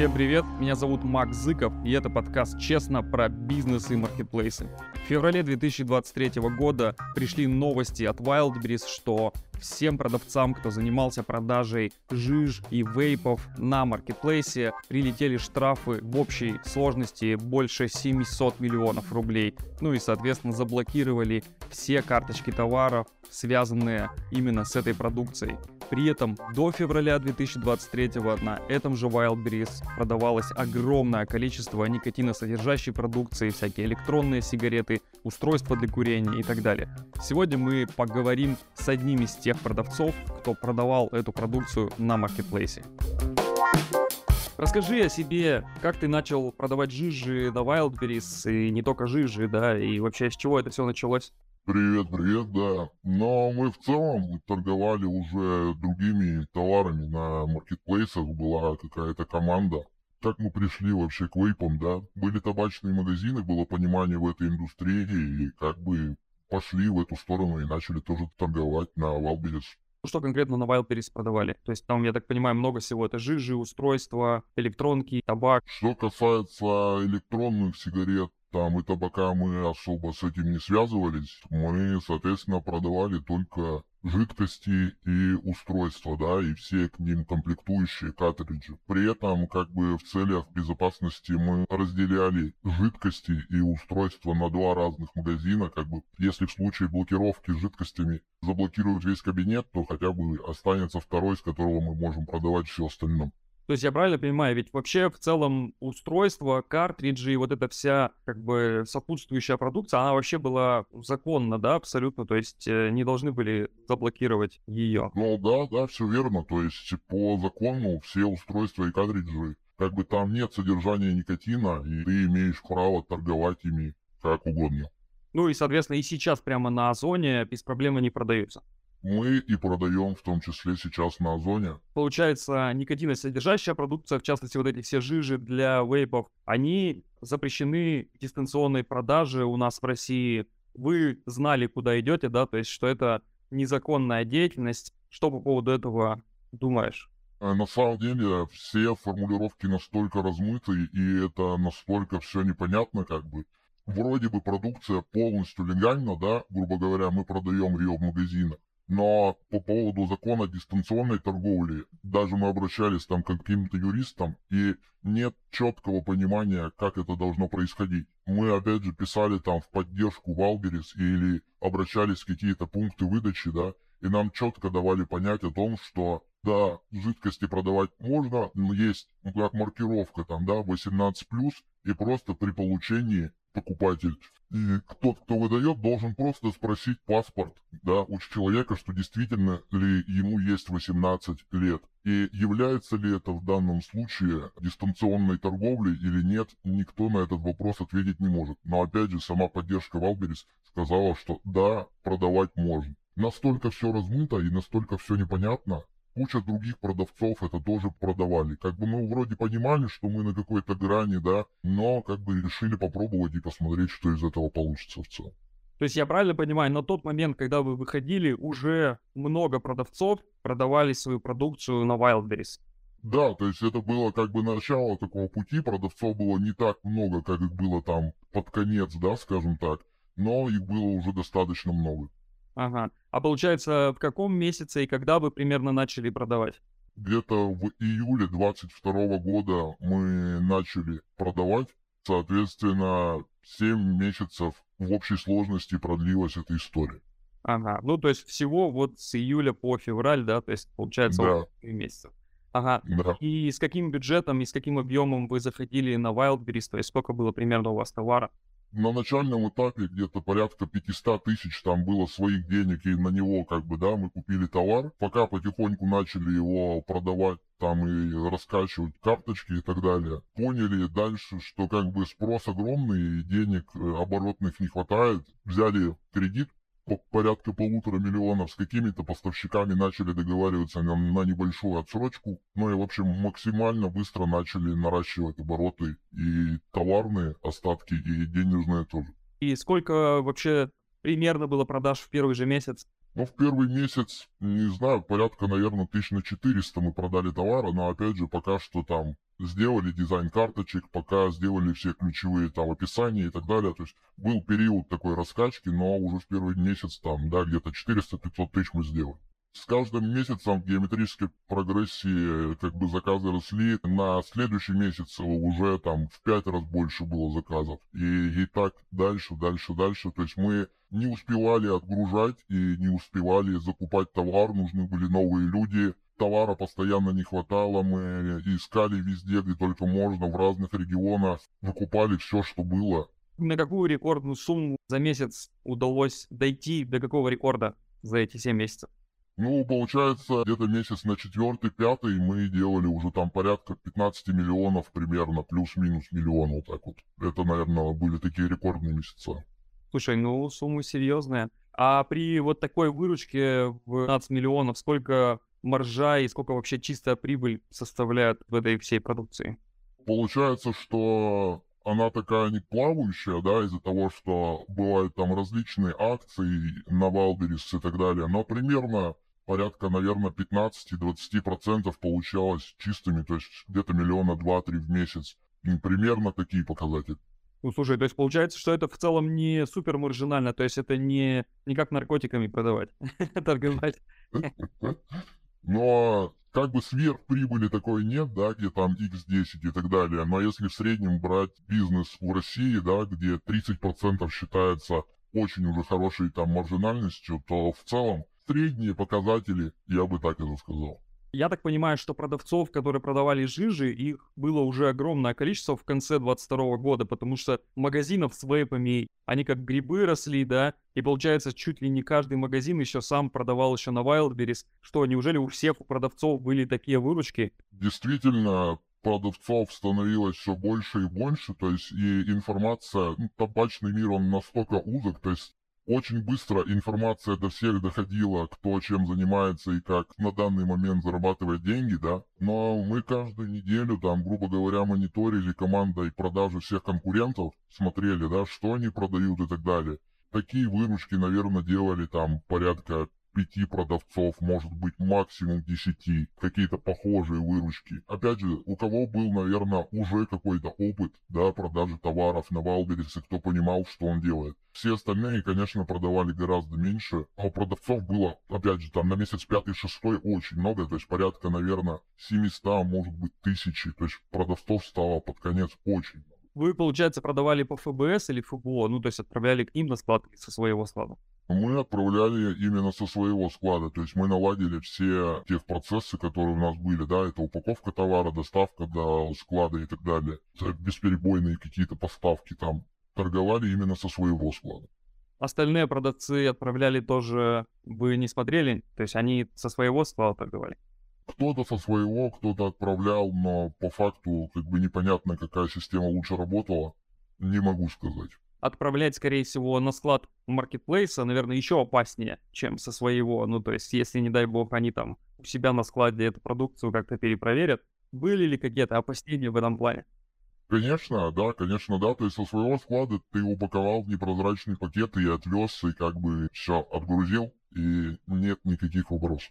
Всем привет, меня зовут Макс Зыков, и это подкаст «Честно» про бизнес и маркетплейсы. В феврале 2023 года пришли новости от Wildberries, что всем продавцам, кто занимался продажей жиж и вейпов на маркетплейсе, прилетели штрафы в общей сложности больше 700 миллионов рублей. Ну и, соответственно, заблокировали все карточки товаров, связанные именно с этой продукцией. При этом до февраля 2023 на этом же Wildberries продавалось огромное количество никотиносодержащей продукции, всякие электронные сигареты, устройства для курения и так далее. Сегодня мы поговорим с одним из тех продавцов, кто продавал эту продукцию на маркетплейсе. Расскажи о себе, как ты начал продавать жижи на Wildberries, и не только жижи, да, и вообще с чего это все началось? Привет, привет, да. Но мы в целом торговали уже другими товарами на маркетплейсах, была какая-то команда. Как мы пришли вообще к вейпам, да? Были табачные магазины, было понимание в этой индустрии, и как бы пошли в эту сторону и начали тоже торговать на Wildberries. Что конкретно на Wildberries продавали? То есть там, я так понимаю, много всего. Это жижи, устройства, электронки, табак. Что касается электронных сигарет, там и табака мы особо с этим не связывались. Мы, соответственно, продавали только жидкости и устройства, да, и все к ним комплектующие картриджи. При этом, как бы в целях безопасности мы разделяли жидкости и устройства на два разных магазина, как бы, если в случае блокировки жидкостями заблокируют весь кабинет, то хотя бы останется второй, с которого мы можем продавать все остальное. То есть я правильно понимаю, ведь вообще в целом устройство, картриджи и вот эта вся как бы сопутствующая продукция, она вообще была законна, да, абсолютно, то есть э, не должны были заблокировать ее. Ну да, да, все верно, то есть по закону все устройства и картриджи, как бы там нет содержания никотина, и ты имеешь право торговать ими как угодно. Ну и, соответственно, и сейчас прямо на Озоне без проблем они продаются мы и продаем в том числе сейчас на Озоне. Получается, никотиносодержащая продукция, в частности, вот эти все жижи для вейпов, они запрещены дистанционной продаже у нас в России. Вы знали, куда идете, да, то есть, что это незаконная деятельность. Что по поводу этого думаешь? Э, на самом деле, все формулировки настолько размыты, и это настолько все непонятно, как бы. Вроде бы продукция полностью легальна, да, грубо говоря, мы продаем ее в магазинах но по поводу закона дистанционной торговли, даже мы обращались там к каким-то юристам, и нет четкого понимания, как это должно происходить. Мы, опять же, писали там в поддержку Валберис или обращались в какие-то пункты выдачи, да, и нам четко давали понять о том, что да, жидкости продавать можно, но есть ну, как маркировка там, да, 18+, и просто при получении покупатель и тот, кто выдает, должен просто спросить паспорт, да, у человека, что действительно ли ему есть 18 лет. И является ли это в данном случае дистанционной торговлей или нет, никто на этот вопрос ответить не может. Но опять же, сама поддержка Валберис сказала, что да, продавать можно. Настолько все размыто и настолько все непонятно, куча других продавцов это тоже продавали. Как бы мы вроде понимали, что мы на какой-то грани, да, но как бы решили попробовать и посмотреть, что из этого получится в целом. То есть я правильно понимаю, на тот момент, когда вы выходили, уже много продавцов продавали свою продукцию на Wildberries? Да, то есть это было как бы начало такого пути, продавцов было не так много, как их было там под конец, да, скажем так, но их было уже достаточно много. Ага. А получается, в каком месяце и когда вы примерно начали продавать? Где-то в июле 22 года мы начали продавать. Соответственно, 7 месяцев в общей сложности продлилась эта история. Ага, ну то есть всего вот с июля по февраль, да, то есть получается да. 3 месяца. Ага. Да. И с каким бюджетом и с каким объемом вы заходили на Wildberries, то есть сколько было примерно у вас товара? На начальном этапе где-то порядка 500 тысяч там было своих денег, и на него как бы, да, мы купили товар. Пока потихоньку начали его продавать там и раскачивать карточки и так далее. Поняли дальше, что как бы спрос огромный, и денег э, оборотных не хватает. Взяли кредит порядка полутора миллионов с какими-то поставщиками начали договариваться на, на небольшую отсрочку. Ну и, в общем, максимально быстро начали наращивать обороты и товарные остатки, и денежные тоже. И сколько вообще примерно было продаж в первый же месяц? Ну, в первый месяц, не знаю, порядка, наверное, тысяч на 400 мы продали товара, но, опять же, пока что там сделали дизайн карточек, пока сделали все ключевые там описания и так далее. То есть был период такой раскачки, но уже в первый месяц там, да, где-то 400-500 тысяч мы сделали. С каждым месяцем в геометрической прогрессии как бы заказы росли. На следующий месяц уже там в пять раз больше было заказов. И, и так дальше, дальше, дальше. То есть мы не успевали отгружать и не успевали закупать товар. Нужны были новые люди. Товара постоянно не хватало. Мы искали везде, где только можно, в разных регионах. Выкупали все, что было. На какую рекордную сумму за месяц удалось дойти? До какого рекорда за эти 7 месяцев? Ну, получается, где-то месяц на четвертый, пятый мы делали уже там порядка 15 миллионов примерно, плюс-минус миллион вот так вот. Это, наверное, были такие рекордные месяца. Слушай, ну, сумма серьезная. А при вот такой выручке в 15 миллионов сколько маржа и сколько вообще чистая прибыль составляет в этой всей продукции? Получается, что она такая не плавающая, да, из-за того, что бывают там различные акции на Валберис и так далее, но примерно порядка, наверное, 15-20% получалось чистыми, то есть где-то миллиона два-три в месяц. Примерно такие показатели. Ну, слушай, то есть получается, что это в целом не супер маржинально, то есть это не, не как наркотиками продавать, торговать. Но как бы сверхприбыли такой нет, да, где там x10 и так далее. Но если в среднем брать бизнес в России, да, где 30% считается очень уже хорошей там маржинальностью, то в целом средние показатели, я бы так это сказал. Я так понимаю, что продавцов, которые продавали жижи, их было уже огромное количество в конце 22 года, потому что магазинов с вейпами, они как грибы росли, да, и получается, чуть ли не каждый магазин еще сам продавал еще на Wildberries. Что, неужели у всех продавцов были такие выручки? Действительно, продавцов становилось все больше и больше, то есть и информация, ну, табачный мир, он настолько узок, то есть очень быстро информация до всех доходила, кто чем занимается и как на данный момент зарабатывает деньги, да. Но мы каждую неделю, там, грубо говоря, мониторили командой продажи всех конкурентов, смотрели, да, что они продают и так далее. Такие выручки, наверное, делали там порядка пяти продавцов, может быть максимум десяти, какие-то похожие выручки. Опять же, у кого был, наверное, уже какой-то опыт, да, продажи товаров на Валберисе, кто понимал, что он делает. Все остальные, конечно, продавали гораздо меньше, а у продавцов было, опять же, там на месяц пятый-шестой очень много, то есть порядка, наверное, 700, может быть, тысячи, то есть продавцов стало под конец очень много. Вы, получается, продавали по ФБС или ФБО, ну, то есть отправляли к ним на склад со своего склада? Мы отправляли именно со своего склада, то есть мы наладили все те процессы, которые у нас были, да, это упаковка товара, доставка до склада и так далее, это бесперебойные какие-то поставки там, торговали именно со своего склада. Остальные продавцы отправляли тоже, вы не смотрели, то есть они со своего склада торговали? Кто-то со своего, кто-то отправлял, но по факту как бы непонятно, какая система лучше работала, не могу сказать отправлять, скорее всего, на склад маркетплейса, наверное, еще опаснее, чем со своего. Ну, то есть, если, не дай бог, они там у себя на складе эту продукцию как-то перепроверят, были ли какие-то опасения в этом плане? Конечно, да, конечно, да. То есть со своего склада ты упаковал в непрозрачный пакет и отвез, и как бы все отгрузил, и нет никаких вопросов.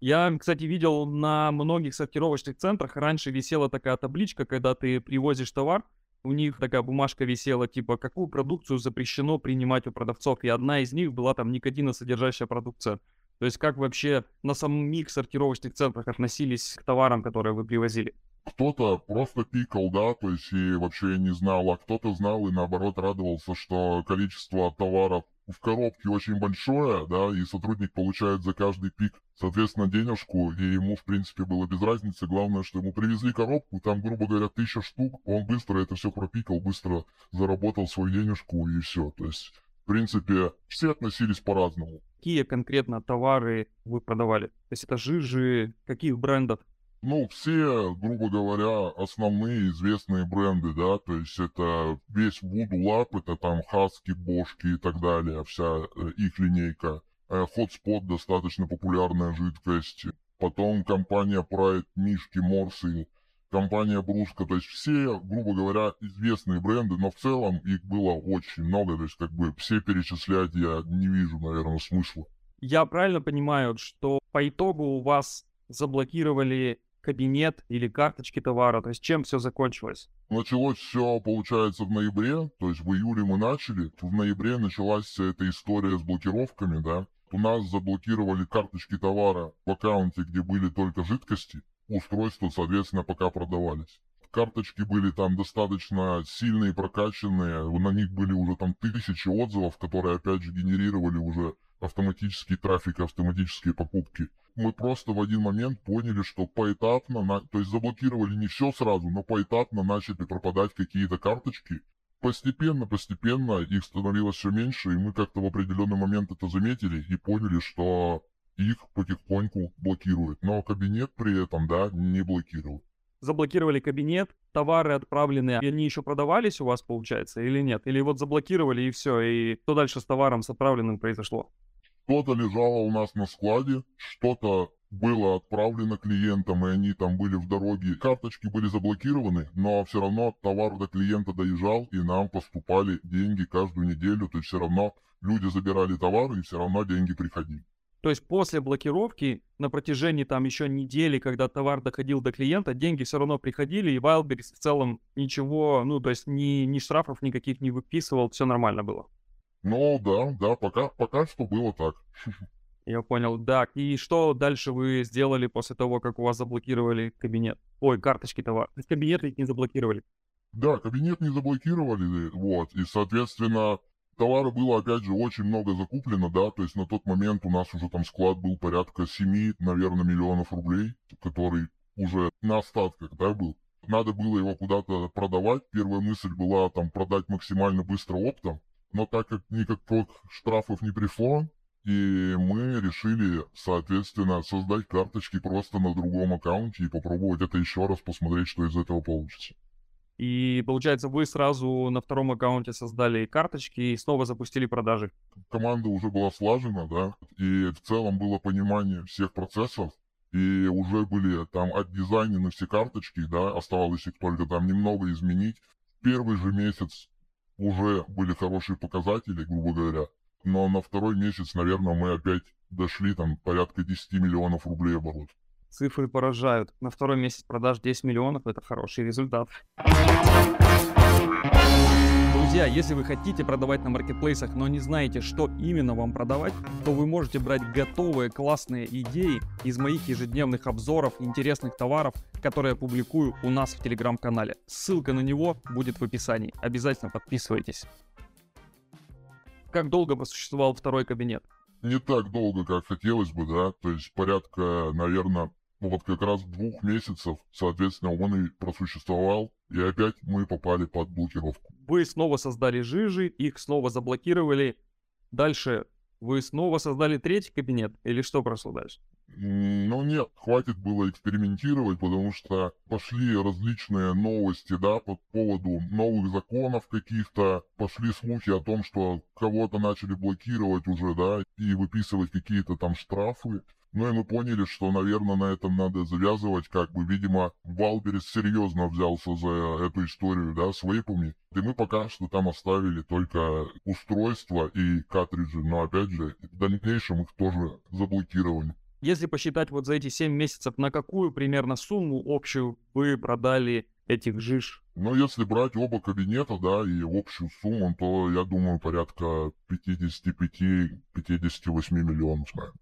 Я, кстати, видел на многих сортировочных центрах раньше висела такая табличка, когда ты привозишь товар, у них такая бумажка висела, типа, какую продукцию запрещено принимать у продавцов, и одна из них была там никотиносодержащая продукция. То есть как вообще на самих сортировочных центрах относились к товарам, которые вы привозили? Кто-то просто пикал, да, то есть и вообще не знал, а кто-то знал и наоборот радовался, что количество товаров в коробке очень большое, да, и сотрудник получает за каждый пик, соответственно, денежку, и ему, в принципе, было без разницы. Главное, что ему привезли коробку, там, грубо говоря, тысяча штук, он быстро это все пропикал, быстро заработал свою денежку, и все. То есть, в принципе, все относились по-разному. Какие конкретно товары вы продавали? То есть это жижи, каких брендов? Ну, все, грубо говоря, основные известные бренды, да, то есть это весь Voodoo Lab, это там Хаски, Бошки и так далее, вся э, их линейка. Э, Hotspot достаточно популярная жидкость. Потом компания Pride, Мишки, Морсы, компания Бруска, то есть все, грубо говоря, известные бренды, но в целом их было очень много, то есть как бы все перечислять я не вижу, наверное, смысла. Я правильно понимаю, что по итогу у вас заблокировали кабинет или карточки товара? То есть чем все закончилось? Началось все, получается, в ноябре, то есть в июле мы начали, в ноябре началась вся эта история с блокировками, да. У нас заблокировали карточки товара в аккаунте, где были только жидкости, устройства, соответственно, пока продавались. Карточки были там достаточно сильные, прокачанные, на них были уже там тысячи отзывов, которые опять же генерировали уже автоматический трафик, автоматические покупки. Мы просто в один момент поняли, что поэтапно, то есть заблокировали не все сразу, но поэтапно начали пропадать какие-то карточки. Постепенно, постепенно их становилось все меньше, и мы как-то в определенный момент это заметили и поняли, что их потихоньку блокируют. Но кабинет при этом, да, не блокировал. Заблокировали кабинет, товары отправлены, и они еще продавались у вас, получается, или нет? Или вот заблокировали и все, и что дальше с товаром, с отправленным произошло? Что-то лежало у нас на складе, что-то было отправлено клиентам, и они там были в дороге. Карточки были заблокированы, но все равно товар до клиента доезжал, и нам поступали деньги каждую неделю. То есть все равно люди забирали товар, и все равно деньги приходили. То есть после блокировки на протяжении там еще недели, когда товар доходил до клиента, деньги все равно приходили, и Wildberries в целом ничего, ну, то есть ни, ни штрафов никаких не выписывал, все нормально было. Ну да, да, пока, пока что было так. Я понял, да. И что дальше вы сделали после того, как у вас заблокировали кабинет? Ой, карточки товара. То есть кабинет ведь не заблокировали. Да, кабинет не заблокировали, вот, и, соответственно, товара было, опять же, очень много закуплено, да, то есть на тот момент у нас уже там склад был порядка 7, наверное, миллионов рублей, который уже на остатках, да, был. Надо было его куда-то продавать. Первая мысль была там продать максимально быстро оптом, но так как никаких штрафов не пришло, и мы решили, соответственно, создать карточки просто на другом аккаунте и попробовать это еще раз, посмотреть, что из этого получится. И получается, вы сразу на втором аккаунте создали карточки и снова запустили продажи. Команда уже была слажена, да, и в целом было понимание всех процессов, и уже были там отдизайнены все карточки, да, оставалось их только там немного изменить. Первый же месяц уже были хорошие показатели, грубо говоря. Но на второй месяц, наверное, мы опять дошли там порядка 10 миллионов рублей оборот. Цифры поражают. На второй месяц продаж 10 миллионов – это хороший результат. Друзья, если вы хотите продавать на маркетплейсах, но не знаете, что именно вам продавать, то вы можете брать готовые классные идеи из моих ежедневных обзоров интересных товаров, которые я публикую у нас в телеграм-канале. Ссылка на него будет в описании. Обязательно подписывайтесь. Как долго просуществовал второй кабинет? Не так долго, как хотелось бы, да. То есть порядка, наверное, ну вот как раз двух месяцев, соответственно, он и просуществовал, и опять мы попали под блокировку. Вы снова создали жижи, их снова заблокировали. Дальше вы снова создали третий кабинет или что прошло дальше? Ну нет, хватит было экспериментировать, потому что пошли различные новости, да, по поводу новых законов каких-то, пошли слухи о том, что кого-то начали блокировать уже, да, и выписывать какие-то там штрафы. Ну и мы поняли, что, наверное, на этом надо завязывать, как бы, видимо, Wildberries серьезно взялся за эту историю, да, с вейпами. И мы пока что там оставили только устройства и картриджи, но, опять же, в дальнейшем их тоже заблокировали. Если посчитать вот за эти 7 месяцев, на какую примерно сумму общую вы продали этих жиж? Ну, если брать оба кабинета, да, и общую сумму, то, я думаю, порядка 55-58 миллионов, наверное.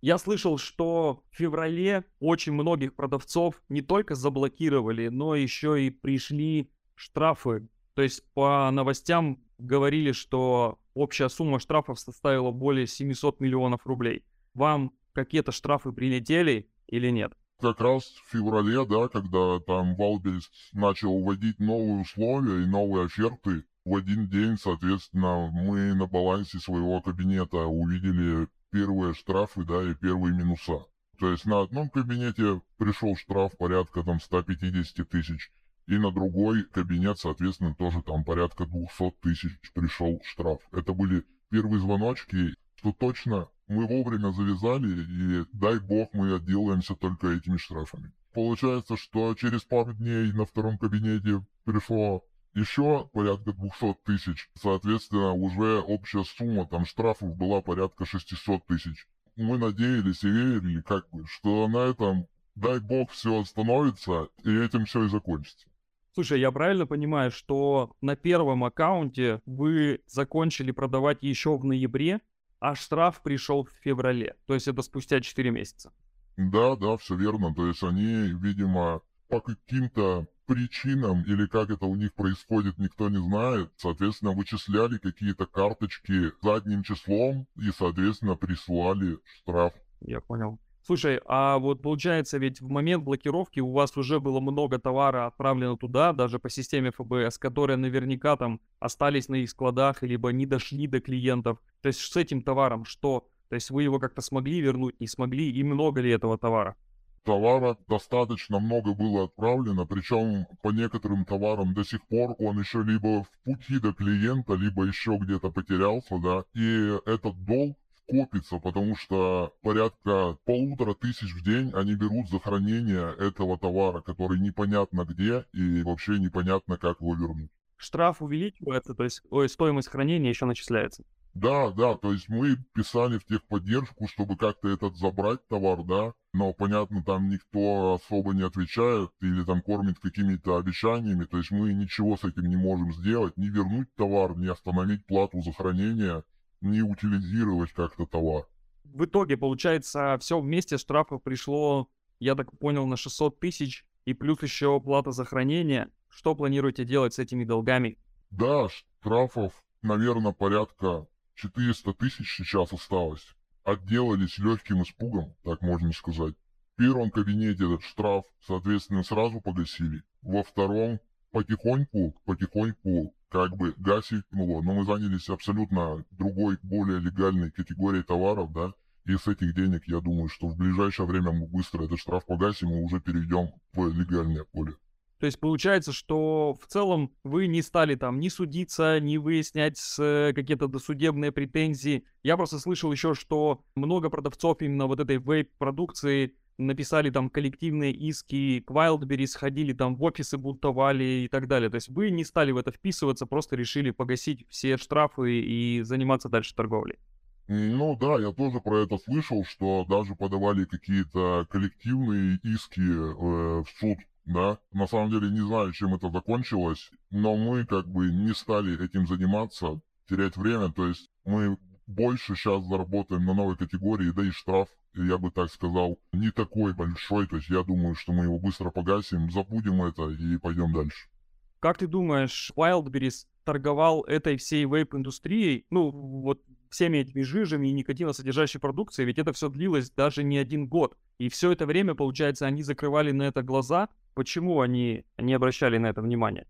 Я слышал, что в феврале очень многих продавцов не только заблокировали, но еще и пришли штрафы. То есть по новостям говорили, что общая сумма штрафов составила более 700 миллионов рублей. Вам какие-то штрафы прилетели или нет? Как раз в феврале, да, когда там Валберис начал вводить новые условия и новые оферты, в один день, соответственно, мы на балансе своего кабинета увидели первые штрафы, да, и первые минуса. То есть на одном кабинете пришел штраф порядка там 150 тысяч, и на другой кабинет, соответственно, тоже там порядка 200 тысяч пришел штраф. Это были первые звоночки, что точно мы вовремя завязали, и дай бог мы отделаемся только этими штрафами. Получается, что через пару дней на втором кабинете пришло еще порядка 200 тысяч. Соответственно, уже общая сумма там штрафов была порядка 600 тысяч. Мы надеялись и верили, как бы, что на этом дай бог все остановится, и этим все и закончится. Слушай, я правильно понимаю, что на первом аккаунте вы закончили продавать еще в ноябре, а штраф пришел в феврале, то есть это спустя 4 месяца? Да, да, все верно. То есть они, видимо, по каким-то причинам или как это у них происходит, никто не знает. Соответственно, вычисляли какие-то карточки задним числом и, соответственно, присылали штраф. Я понял. Слушай, а вот получается, ведь в момент блокировки у вас уже было много товара отправлено туда, даже по системе ФБС, которые наверняка там остались на их складах, либо не дошли до клиентов. То есть с этим товаром что? То есть вы его как-то смогли вернуть, не смогли, и много ли этого товара? Товара достаточно много было отправлено, причем по некоторым товарам до сих пор он еще либо в пути до клиента, либо еще где-то потерялся, да, и этот долг копится, потому что порядка полутора тысяч в день они берут за хранение этого товара, который непонятно где и вообще непонятно, как его вернуть. Штраф увеличивается, то есть ой, стоимость хранения еще начисляется. Да, да, то есть мы писали в техподдержку, чтобы как-то этот забрать товар, да, но, понятно, там никто особо не отвечает или там кормит какими-то обещаниями, то есть мы ничего с этим не можем сделать, не вернуть товар, не остановить плату за хранение, не утилизировать как-то товар. В итоге, получается, все вместе штрафов пришло, я так понял, на 600 тысяч и плюс еще плата за хранение. Что планируете делать с этими долгами? Да, штрафов, наверное, порядка 400 тысяч сейчас осталось. Отделались легким испугом, так можно сказать. В первом кабинете этот штраф, соответственно, сразу погасили. Во втором потихоньку, потихоньку как бы гасить его, но мы занялись абсолютно другой, более легальной категорией товаров, да, и с этих денег, я думаю, что в ближайшее время мы быстро этот штраф погасим и уже перейдем в легальное поле. То есть получается, что в целом вы не стали там ни судиться, ни выяснять э, какие-то досудебные претензии. Я просто слышал еще, что много продавцов именно вот этой вейп-продукции написали там коллективные иски к Wildberries, ходили там в офисы, бунтовали и так далее. То есть вы не стали в это вписываться, просто решили погасить все штрафы и заниматься дальше торговлей. Ну да, я тоже про это слышал, что даже подавали какие-то коллективные иски э, в суд, да. На самом деле не знаю, чем это закончилось, но мы как бы не стали этим заниматься, терять время, то есть мы больше сейчас заработаем на новой категории, да и штраф я бы так сказал, не такой большой. То есть я думаю, что мы его быстро погасим, забудем это и пойдем дальше. Как ты думаешь, Wildberries торговал этой всей вейп-индустрией, ну, вот всеми этими жижами и никотиносодержащей продукцией, ведь это все длилось даже не один год. И все это время, получается, они закрывали на это глаза. Почему они не обращали на это внимание?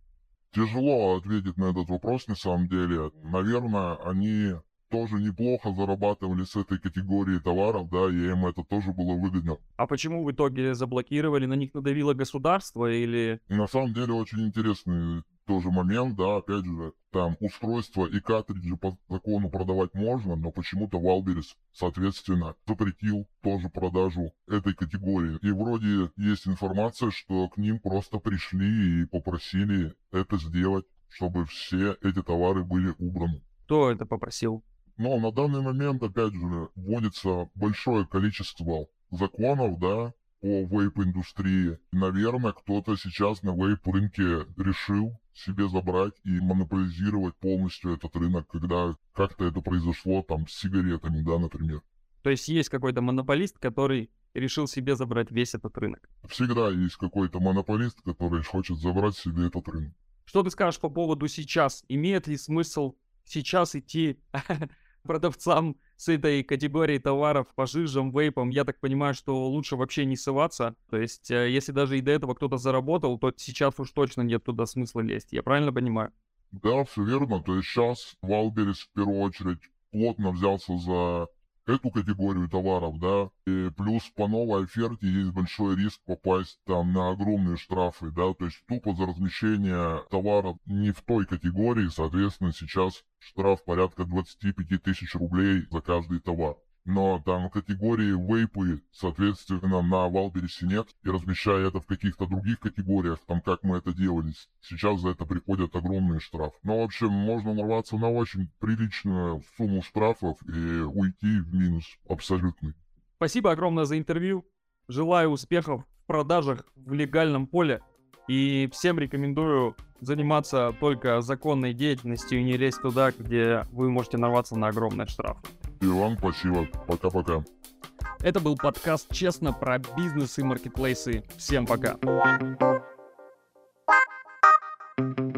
Тяжело ответить на этот вопрос, на самом деле. Наверное, они тоже неплохо зарабатывали с этой категории товаров, да, и им это тоже было выгодно. А почему в итоге заблокировали? На них надавило государство или... На самом деле очень интересный тоже момент, да, опять же, там устройства и картриджи по закону продавать можно, но почему-то Валберис, соответственно, запретил тоже продажу этой категории. И вроде есть информация, что к ним просто пришли и попросили это сделать, чтобы все эти товары были убраны. Кто это попросил? Но на данный момент, опять же, вводится большое количество законов, да, по вейп-индустрии. Наверное, кто-то сейчас на вейп-рынке решил себе забрать и монополизировать полностью этот рынок, когда как-то это произошло там с сигаретами, да, например. То есть есть какой-то монополист, который решил себе забрать весь этот рынок? Всегда есть какой-то монополист, который хочет забрать себе этот рынок. Что ты скажешь по поводу сейчас? Имеет ли смысл сейчас идти продавцам с этой категории товаров по жижам, вейпам, я так понимаю, что лучше вообще не ссываться. То есть, э, если даже и до этого кто-то заработал, то сейчас уж точно нет туда смысла лезть. Я правильно понимаю? Да, все верно. То есть сейчас Валберис в первую очередь плотно взялся за эту категорию товаров, да, и плюс по новой оферте есть большой риск попасть там на огромные штрафы, да, то есть тупо за размещение товара не в той категории, соответственно, сейчас штраф порядка 25 тысяч рублей за каждый товар но там категории вейпы, соответственно, на Валбересе нет, и размещая это в каких-то других категориях, там как мы это делали, сейчас за это приходят огромные штрафы. Но, в общем, можно нарваться на очень приличную сумму штрафов и уйти в минус абсолютный. Спасибо огромное за интервью. желаю успехов в продажах в легальном поле и всем рекомендую заниматься только законной деятельностью и не лезть туда, где вы можете нарваться на огромный штраф. И вам спасибо. Пока-пока. Это был подкаст «Честно» про бизнес и маркетплейсы. Всем пока. thank you